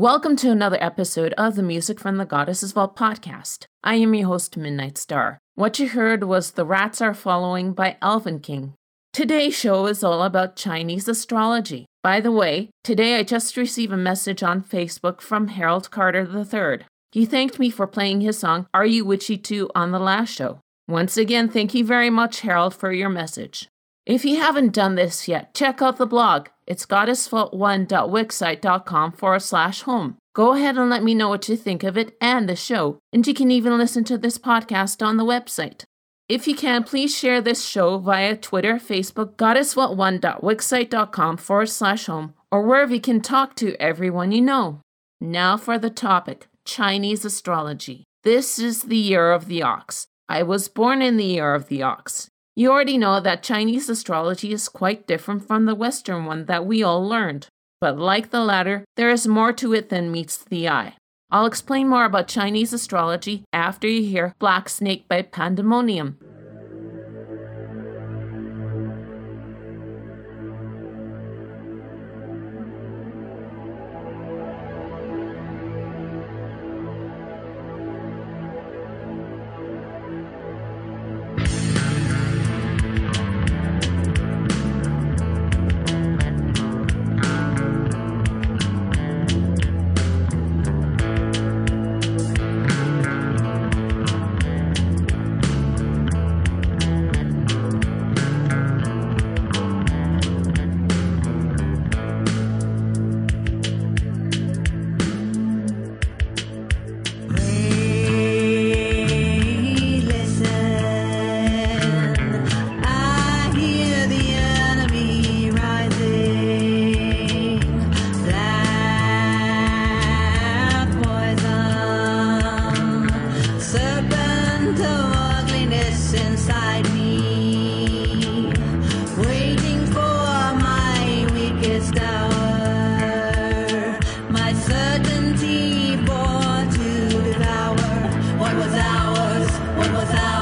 Welcome to another episode of the Music from the Goddesses Vault podcast. I am your host, Midnight Star. What you heard was The Rats Are Following by Elvenking. Today's show is all about Chinese astrology. By the way, today I just received a message on Facebook from Harold Carter III. He thanked me for playing his song Are You Witchy Too on the last show. Once again, thank you very much, Harold, for your message. If you haven't done this yet, check out the blog. It's goddessvault1.wixsite.com forward slash home. Go ahead and let me know what you think of it and the show, and you can even listen to this podcast on the website. If you can, please share this show via Twitter, Facebook, goddessvault1.wixsite.com forward slash home, or wherever you can talk to everyone you know. Now for the topic Chinese astrology. This is the year of the ox. I was born in the year of the ox. You already know that Chinese astrology is quite different from the Western one that we all learned. But like the latter, there is more to it than meets the eye. I'll explain more about Chinese astrology after you hear Black Snake by Pandemonean. What was ours,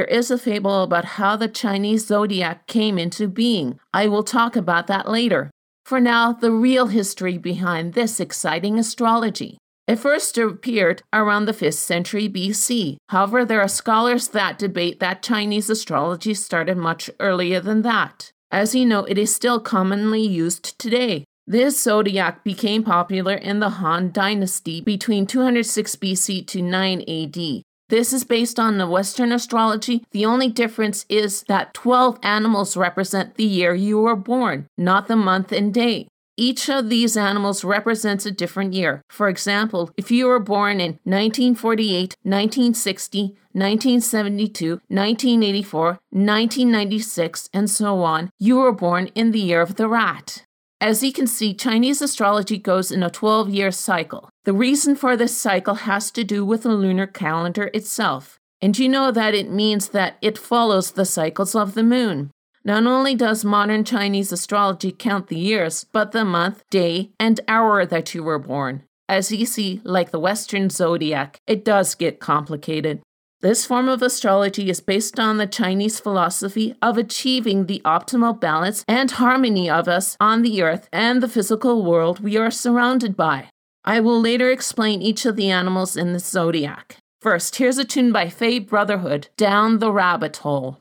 there is a fable about how the Chinese zodiac came into being. I will talk about that later. For now, the real history behind this exciting astrology. It first appeared around the 5th century BC. However, there are scholars that debate that Chinese astrology started much earlier than that. As you know, it is still commonly used today. This zodiac became popular in the Han Dynasty between 206 BC to 9 AD. This is based on the Western astrology. The only difference is that 12 animals represent the year you were born, not the month and day. Each of these animals represents a different year. For example, if you were born in 1948, 1960, 1972, 1984, 1996, and so on, you were born in the year of the rat. As you can see, Chinese astrology goes in a 12 year cycle. The reason for this cycle has to do with the lunar calendar itself. And you know that it means that it follows the cycles of the moon. Not only does modern Chinese astrology count the years, but the month, day, and hour that you were born. As you see, like the Western zodiac, it does get complicated. This form of astrology is based on the Chinese philosophy of achieving the optimal balance and harmony of us on the earth and the physical world we are surrounded by. I will later explain each of the animals in the zodiac. First, here's a tune by Fay Brotherhood, Down the Rabbit Hole.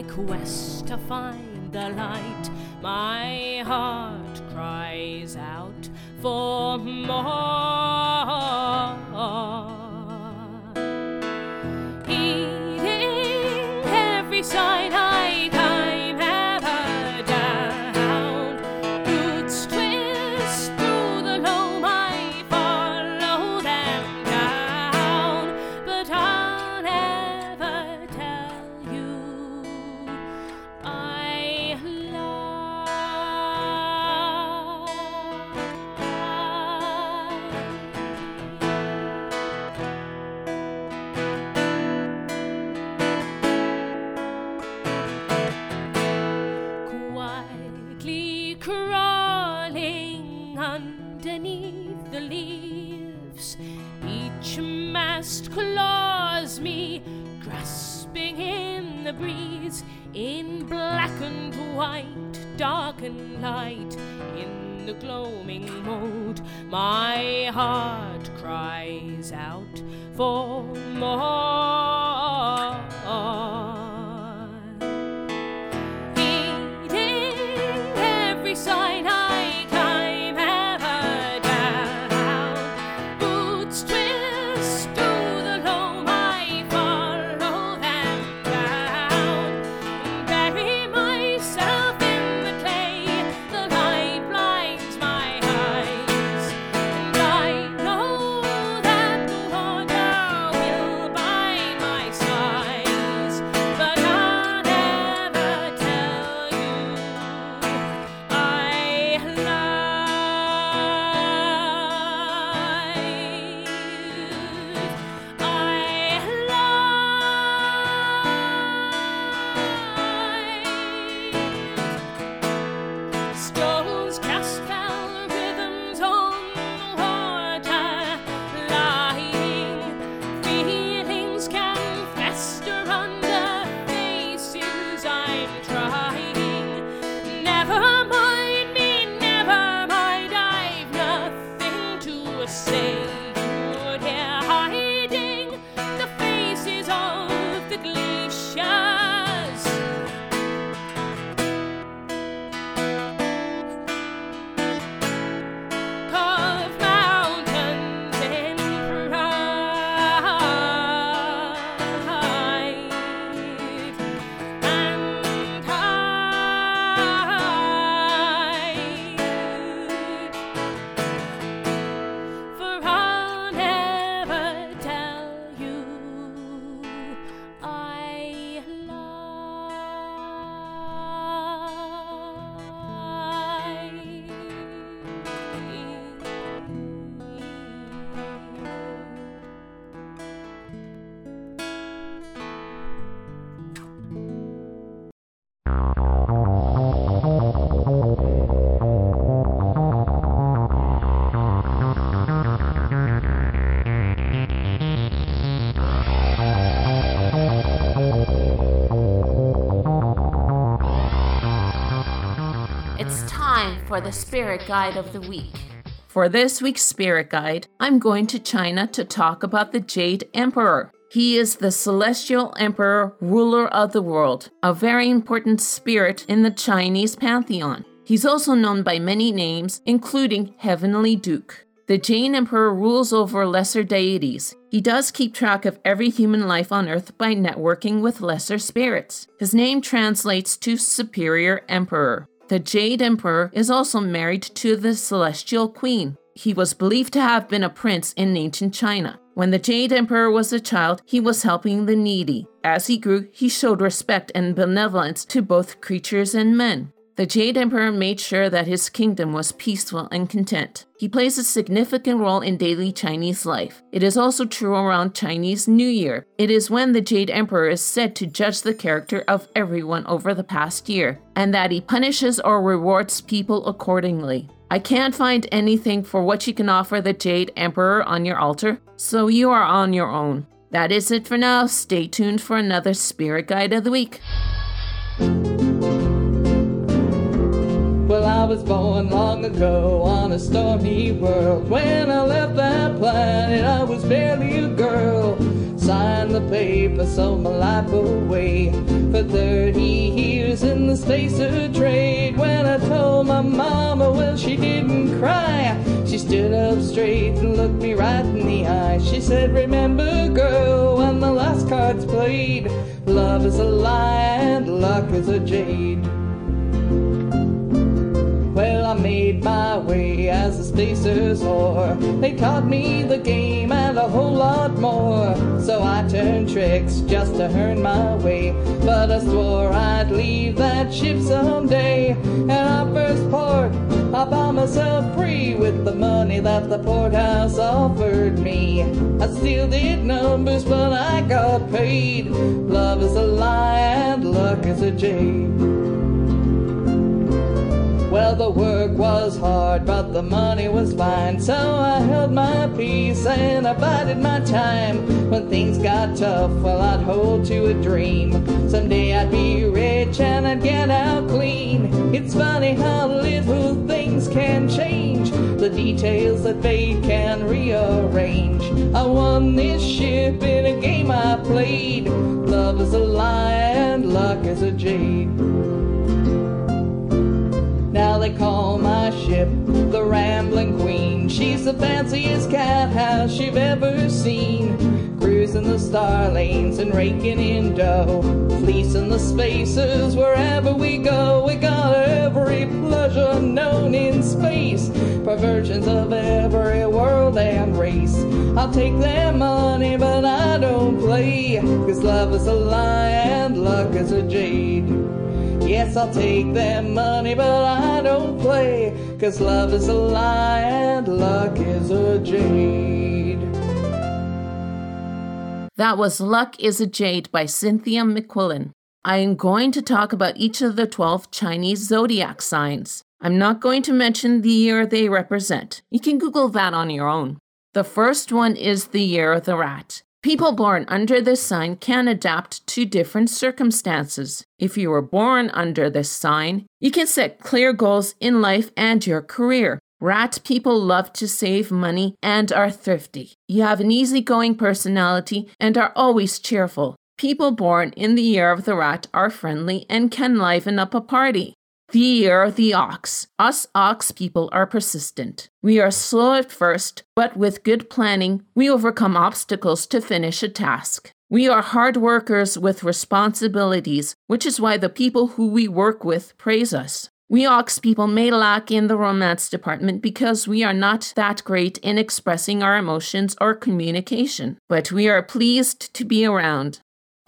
I quest to find the light. My heart cries out for more grasping in the breeze, in black and white, dark and light, in the gloaming mode. My heart cries out for more. Eating every sign nothing to for the spirit guide of the week. For this week's spirit guide, I'm going to China to talk about the Jade Emperor. He is the celestial emperor, ruler of the world, a very important spirit in the Chinese pantheon. He's also known by many names, including Heavenly Duke. The Jade Emperor rules over lesser deities. He does keep track of every human life on Earth by networking with lesser spirits. His name translates to Superior Emperor. The Jade Emperor is also married to the Celestial Queen. He was believed to have been a prince in ancient China. When the Jade Emperor was a child, he was helping the needy. As he grew, he showed respect and benevolence to both creatures and men. The Jade Emperor made sure that his kingdom was peaceful and content. He plays a significant role in daily Chinese life. It is also true around Chinese New Year. It is when the Jade Emperor is said to judge the character of everyone over the past year, and that he punishes or rewards people accordingly. I can't find anything for what you can offer the Jade Emperor on your altar, so you are on your own. That is it for now. Stay tuned for another Spirit Guide of the Week. I was born long ago on a stormy world. When I left that planet, I was barely a girl. Signed the paper, sold my life away for 30 years in the space of trade. When I told my mama, well, she didn't cry. She stood up straight and looked me right in the eye. She said, Remember, girl, when the last card's played, love is a lie and luck is a jade. I made my way as a spacer's whore. They taught me the game and a whole lot more. So I turned tricks just to earn my way. But I swore I'd leave that ship someday. And our first port, I bought myself free with the money that the porthouse offered me. I still did numbers, but I got paid. Love is a lie and luck is a jade. The work was hard, but the money was fine. So I held my peace and I bided my time. When things got tough, well, I'd hold to a dream. Someday I'd be rich and I'd get out clean. It's funny how little things can change. The details that fate can rearrange. I won this ship in a game I played. Love is a lie and luck is a jade. They call my ship the Rambling Queen. She's the fanciest cat house you've ever seen. Cruising the star lanes and raking in dough. Fleecing the spaces wherever we go. We got every pleasure known in space. Perversions of every world and race. I'll take their money, but I don't play. Cause love is a lie and luck is a jade. Yes, I'll take their money, but I don't play. Cause love is a lie and luck is a jade. That was Luck is a Jade by Cynthia McQuillin. I am going to talk about each of the 12 Chinese zodiac signs. I'm not going to mention the year they represent. You can Google that on your own. The first one is the year of the rat. People born under this sign can adapt to different circumstances. If you were born under this sign, you can set clear goals in life and your career. Rat people love to save money and are thrifty. You have an easygoing personality and are always cheerful. People born in the year of the rat are friendly and can liven up a party. The the ox. Us ox people are persistent. We are slow at first, but with good planning, we overcome obstacles to finish a task. We are hard workers with responsibilities, which is why the people who we work with praise us. We ox people may lack in the romance department because we are not that great in expressing our emotions or communication, but we are pleased to be around.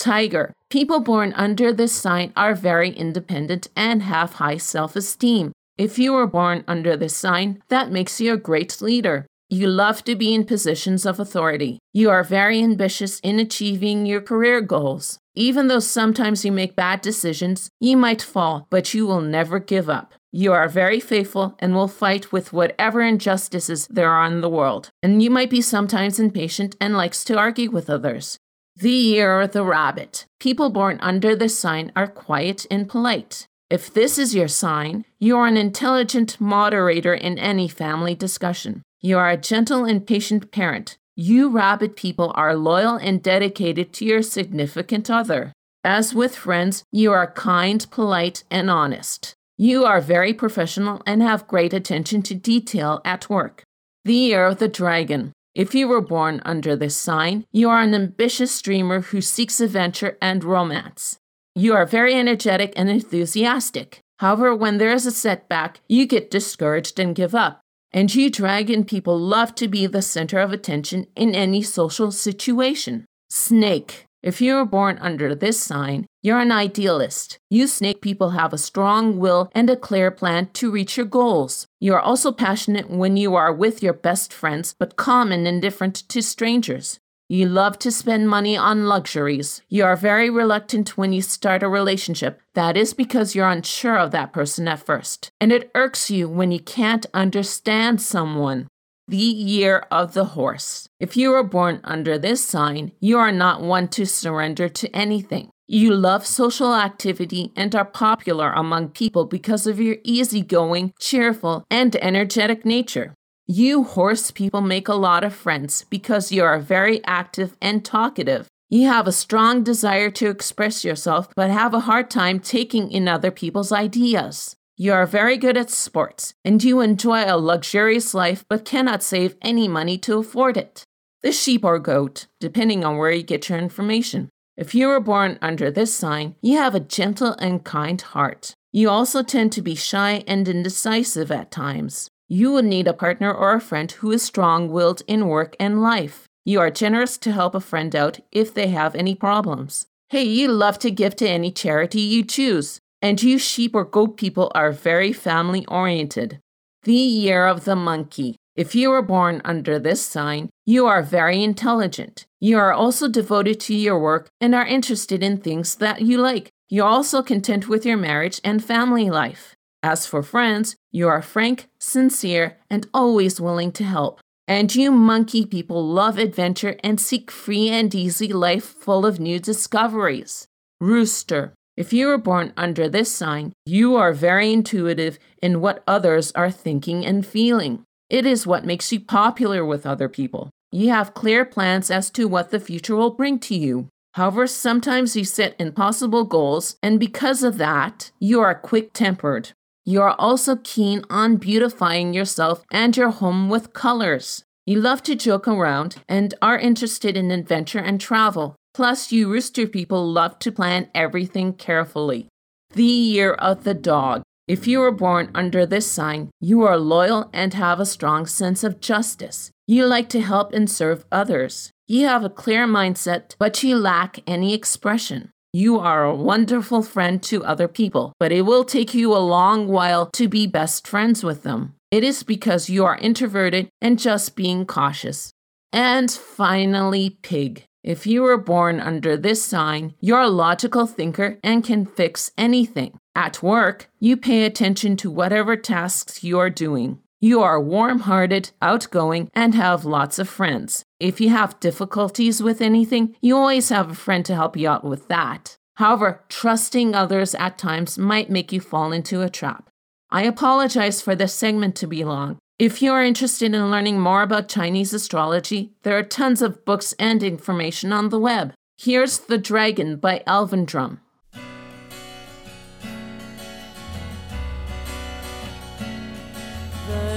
Tiger. People born under this sign are very independent and have high self esteem. If you were born under this sign, that makes you a great leader. You love to be in positions of authority. You are very ambitious in achieving your career goals. Even though sometimes you make bad decisions, you might fall, but you will never give up. You are very faithful and will fight with whatever injustices there are in the world. And you might be sometimes impatient and likes to argue with others. The year of the rabbit. People born under this sign are quiet and polite. If this is your sign, you are an intelligent moderator in any family discussion. You are a gentle and patient parent. You rabbit people are loyal and dedicated to your significant other. As with friends, you are kind, polite, and honest. You are very professional and have great attention to detail at work. The year of the dragon. If you were born under this sign, you are an ambitious dreamer who seeks adventure and romance. You are very energetic and enthusiastic. However, when there is a setback, you get discouraged and give up. And you dragon people love to be the center of attention in any social situation. Snake. If you were born under this sign, you're an idealist. You snake people have a strong will and a clear plan to reach your goals. You are also passionate when you are with your best friends, but calm and indifferent to strangers. You love to spend money on luxuries. You are very reluctant when you start a relationship. That is because you're unsure of that person at first. And it irks you when you can't understand someone. The year of the horse. If you were born under this sign, you are not one to surrender to anything. You love social activity and are popular among people because of your easygoing, cheerful, and energetic nature. You horse people make a lot of friends because you are very active and talkative. You have a strong desire to express yourself, but have a hard time taking in other people's ideas. You are very good at sports, and you enjoy a luxurious life but cannot save any money to afford it. The sheep or goat, depending on where you get your information. If you were born under this sign, you have a gentle and kind heart. You also tend to be shy and indecisive at times. You would need a partner or a friend who is strong willed in work and life. You are generous to help a friend out if they have any problems. Hey, you love to give to any charity you choose. And you sheep or goat people are very family oriented. The year of the monkey. If you were born under this sign, you are very intelligent. You are also devoted to your work and are interested in things that you like. You're also content with your marriage and family life. As for friends, you are frank, sincere, and always willing to help. And you monkey people love adventure and seek free and easy life full of new discoveries. Rooster. If you were born under this sign, you are very intuitive in what others are thinking and feeling. It is what makes you popular with other people. You have clear plans as to what the future will bring to you. However, sometimes you set impossible goals, and because of that, you are quick tempered. You are also keen on beautifying yourself and your home with colors. You love to joke around and are interested in adventure and travel. Plus, you rooster people love to plan everything carefully. The year of the dog. If you were born under this sign, you are loyal and have a strong sense of justice. You like to help and serve others. You have a clear mindset, but you lack any expression. You are a wonderful friend to other people, but it will take you a long while to be best friends with them. It is because you are introverted and just being cautious. And finally, pig. If you were born under this sign, you're a logical thinker and can fix anything. At work, you pay attention to whatever tasks you are doing. You are warm hearted, outgoing, and have lots of friends. If you have difficulties with anything, you always have a friend to help you out with that. However, trusting others at times might make you fall into a trap. I apologize for this segment to be long. If you are interested in learning more about Chinese astrology, there are tons of books and information on the web. Here's The Dragon by Elvendrum.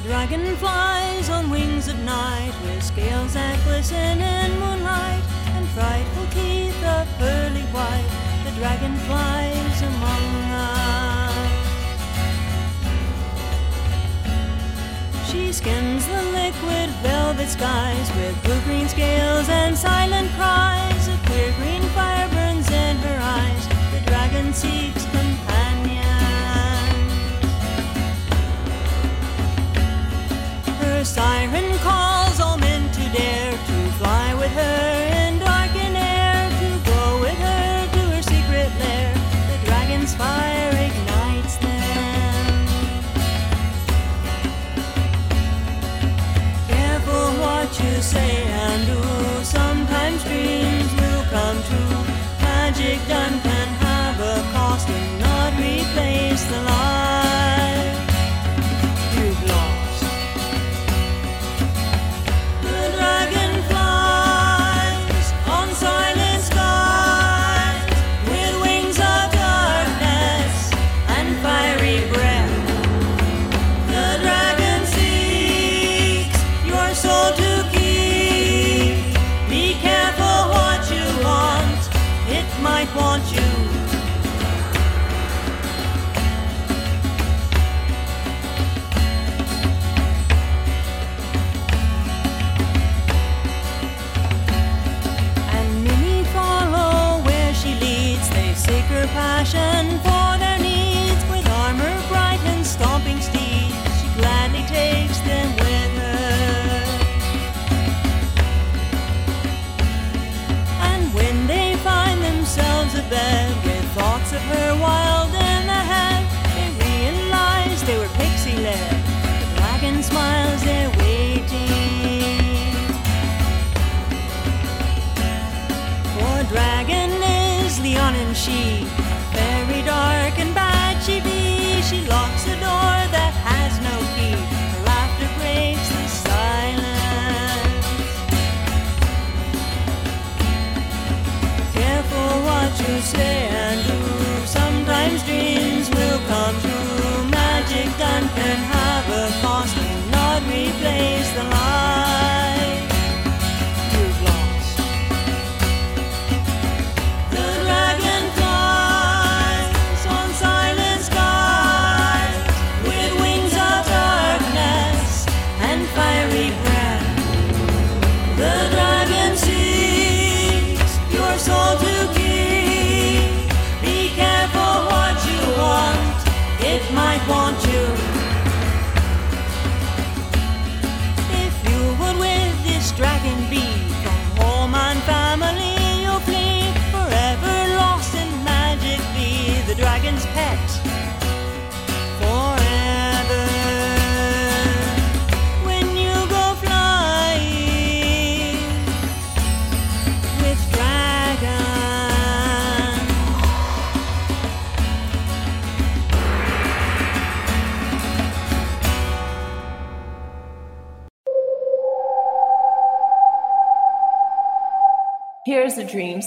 The dragon flies on wings of night with scales that glisten in moonlight and frightful teeth of pearly white. The dragon flies among us. She skims the liquid velvet skies with blue green scales and silent cries. A clear green fire burns in her eyes. The dragon seeks siren calls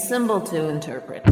symbol to interpret.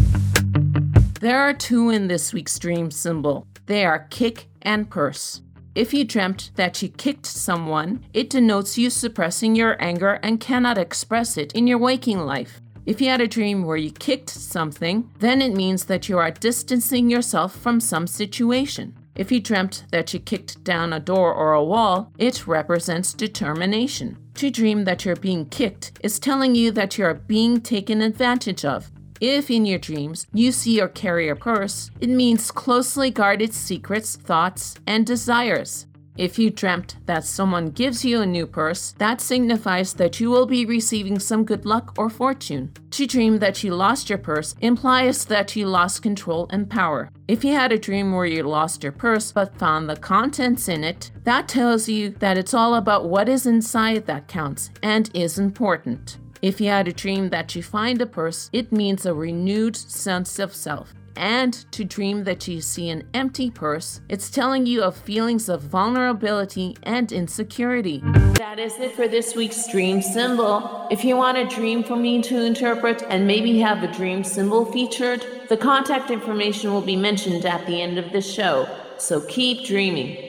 There are two in this week's dream symbol. They are kick and purse. If you dreamt that you kicked someone, it denotes you suppressing your anger and cannot express it in your waking life. If you had a dream where you kicked something, then it means that you are distancing yourself from some situation. If you dreamt that you kicked down a door or a wall, it represents determination. To dream that you're being kicked is telling you that you're being taken advantage of. If in your dreams you see or carry a purse, it means closely guarded secrets, thoughts, and desires. If you dreamt that someone gives you a new purse, that signifies that you will be receiving some good luck or fortune. To dream that you lost your purse implies that you lost control and power. If you had a dream where you lost your purse but found the contents in it, that tells you that it's all about what is inside that counts and is important. If you had a dream that you find a purse, it means a renewed sense of self. And to dream that you see an empty purse, it's telling you of feelings of vulnerability and insecurity. That is it for this week's dream symbol. If you want a dream for me to interpret and maybe have a dream symbol featured, the contact information will be mentioned at the end of the show. So keep dreaming.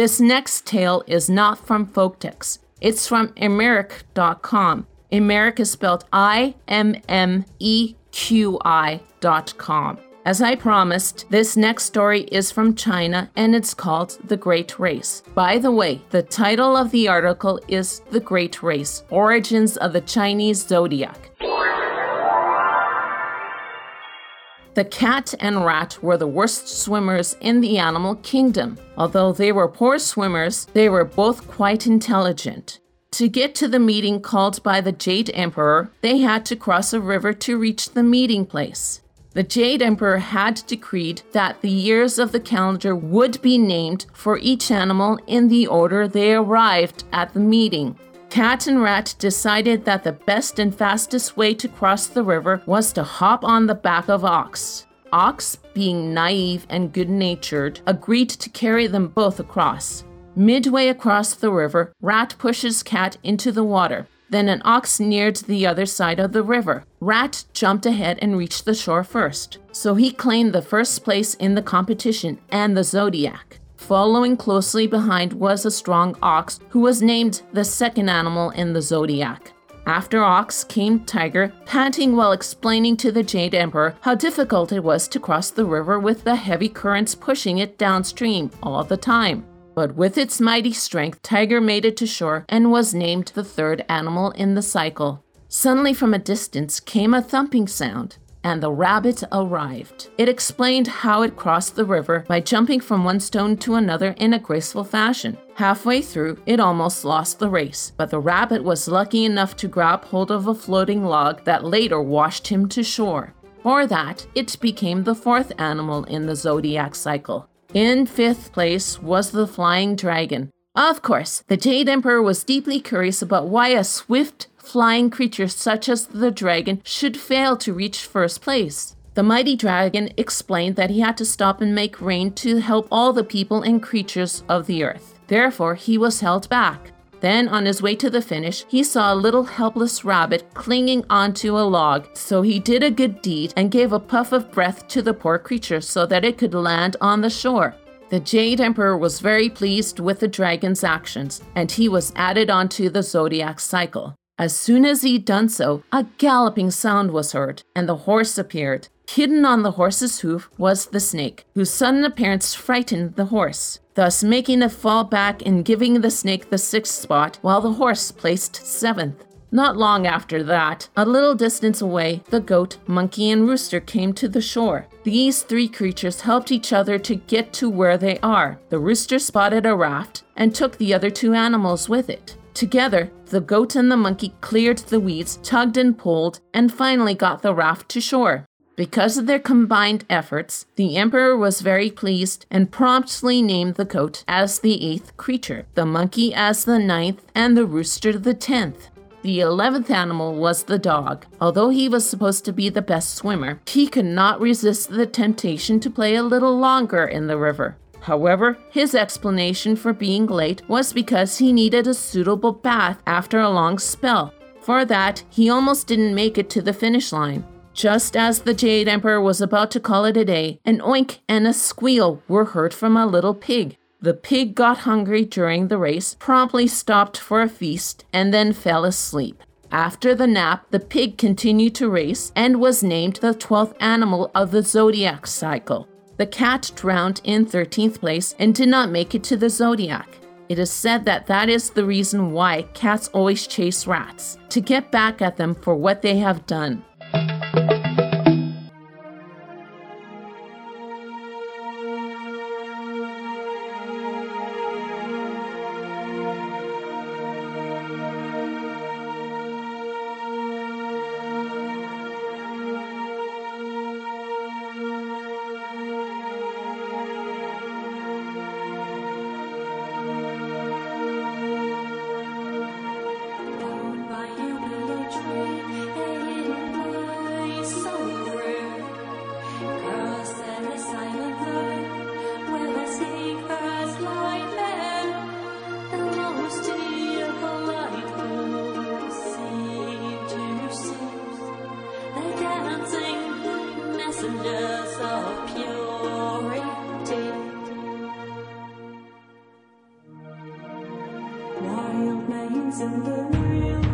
This next tale is not from Folktex. It's from Emeric.com. Emeric is spelled I M M E Q I dot com. As I promised, this next story is from China and it's called The Great Race. By the way, the title of the article is The Great Race Origins of the Chinese Zodiac. The cat and rat were the worst swimmers in the animal kingdom. Although they were poor swimmers, they were both quite intelligent. To get to the meeting called by the Jade Emperor, they had to cross a river to reach the meeting place. The Jade Emperor had decreed that the years of the calendar would be named for each animal in the order they arrived at the meeting. Cat and Rat decided that the best and fastest way to cross the river was to hop on the back of Ox. Ox, being naive and good natured, agreed to carry them both across. Midway across the river, Rat pushes Cat into the water. Then an ox neared the other side of the river. Rat jumped ahead and reached the shore first. So he claimed the first place in the competition and the zodiac. Following closely behind was a strong ox who was named the second animal in the zodiac. After Ox came Tiger, panting while explaining to the Jade Emperor how difficult it was to cross the river with the heavy currents pushing it downstream all the time. But with its mighty strength, Tiger made it to shore and was named the third animal in the cycle. Suddenly, from a distance, came a thumping sound, and the rabbit arrived. It explained how it crossed the river by jumping from one stone to another in a graceful fashion. Halfway through, it almost lost the race, but the rabbit was lucky enough to grab hold of a floating log that later washed him to shore. For that, it became the fourth animal in the zodiac cycle. In fifth place was the flying dragon. Of course, the Jade Emperor was deeply curious about why a swift, flying creatures such as the dragon should fail to reach first place. The mighty dragon explained that he had to stop and make rain to help all the people and creatures of the earth. Therefore, he was held back. Then, on his way to the finish, he saw a little helpless rabbit clinging onto a log, so he did a good deed and gave a puff of breath to the poor creature so that it could land on the shore. The Jade Emperor was very pleased with the dragon's actions, and he was added onto the zodiac cycle. As soon as he'd done so, a galloping sound was heard, and the horse appeared. Hidden on the horse's hoof was the snake, whose sudden appearance frightened the horse, thus making it fall back and giving the snake the sixth spot, while the horse placed seventh. Not long after that, a little distance away, the goat, monkey, and rooster came to the shore. These three creatures helped each other to get to where they are. The rooster spotted a raft and took the other two animals with it. Together, the goat and the monkey cleared the weeds, tugged and pulled, and finally got the raft to shore. Because of their combined efforts, the emperor was very pleased and promptly named the goat as the eighth creature, the monkey as the ninth, and the rooster the tenth. The eleventh animal was the dog. Although he was supposed to be the best swimmer, he could not resist the temptation to play a little longer in the river. However, his explanation for being late was because he needed a suitable bath after a long spell. For that, he almost didn't make it to the finish line. Just as the Jade Emperor was about to call it a day, an oink and a squeal were heard from a little pig. The pig got hungry during the race, promptly stopped for a feast, and then fell asleep. After the nap, the pig continued to race and was named the 12th animal of the zodiac cycle. The cat drowned in 13th place and did not make it to the zodiac. It is said that that is the reason why cats always chase rats, to get back at them for what they have done. In the wind,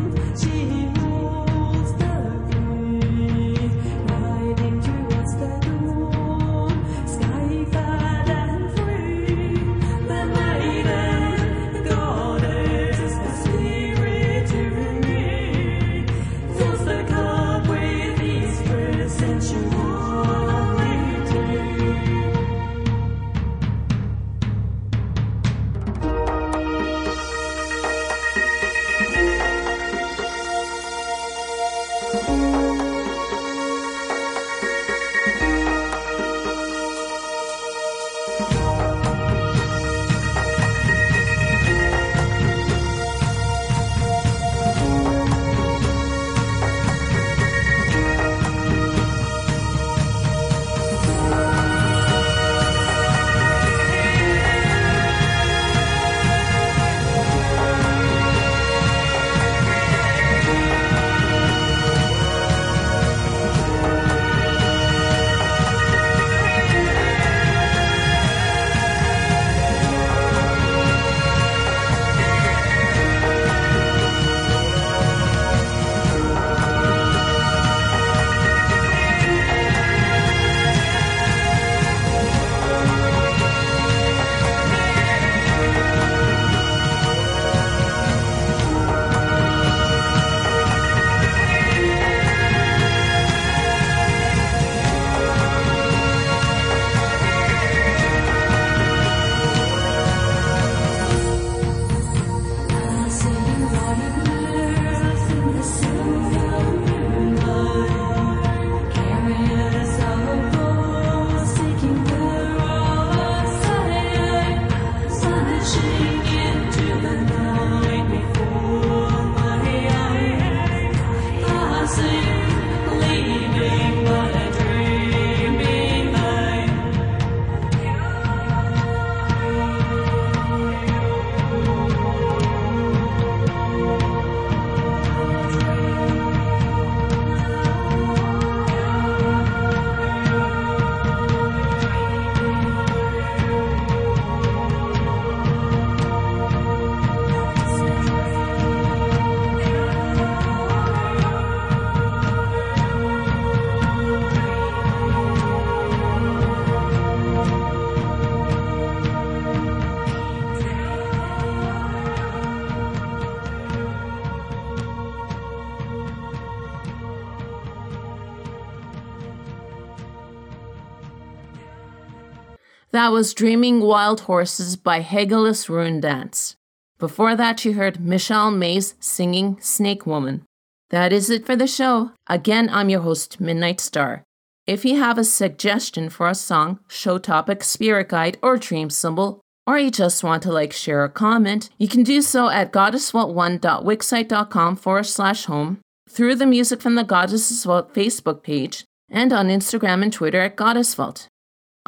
That was Dreaming Wild Horses by Hagalaz Runedance. Before that, you heard Michelle Mays singing Snake Woman. That is it for the show. Again, I'm your host, Midnight Star. If you have a suggestion for a song, show topic, spirit guide, or dream symbol, or you just want to like, share, or comment, you can do so at goddessvault1.wixsite.com forward slash home, through the Music from the Goddesses Vault Facebook page, and on Instagram and Twitter at Goddess Vault.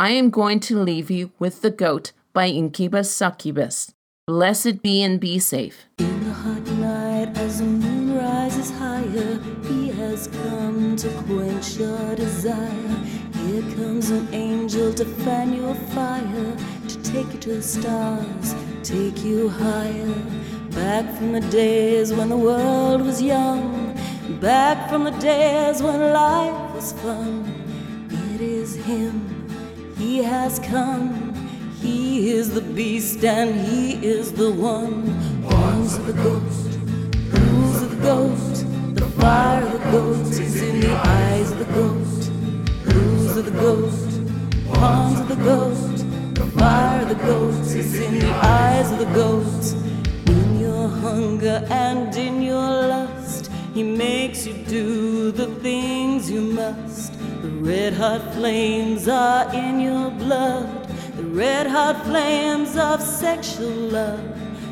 I am going to leave you with The Goat by Inkubus Sukkubus. Blessed be and be safe. In the hot night, as the moon rises higher, he has come to quench your desire. Here comes an angel to fan your fire, to take you to the stars, take you higher. Back from the days when the world was young, back from the days when life was fun. It is him, he has come. He is the beast and he is the one. Horns of the ghost, rules of the ghost, the fire of the ghost is in the eyes of the ghost. Rules of the ghost, horns of the ghost, the fire of the ghost is in the eyes of the ghost. In your hunger and in your lust, he makes you do the things you must. The red hot flames are in your blood, the red hot flames of sexual love.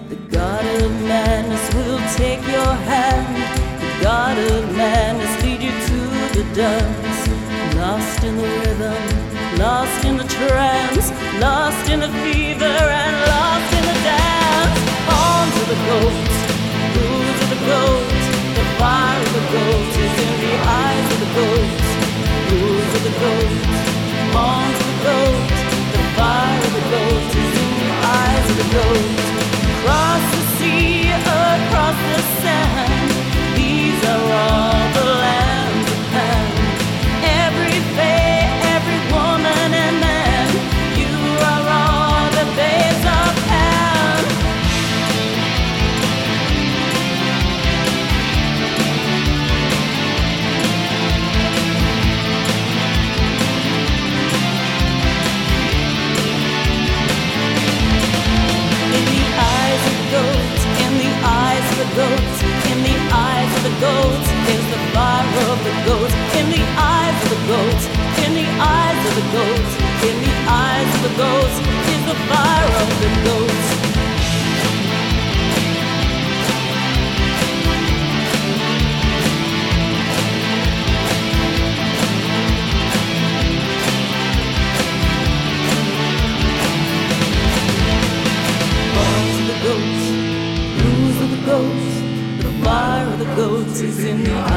The God of madness will take your hand. The God of madness lead you to the dance. Lost in the rhythm, lost in the trance, lost in the fever, and lost in the dance. On to the goats, rules of the goats, the fire of the goats is in the eyes of the goats. The to the fire of the eyes of the. Across the sea, across the sand, these are all the is the fire of the. Horns of the rules of the the fire of the goats is in the eyes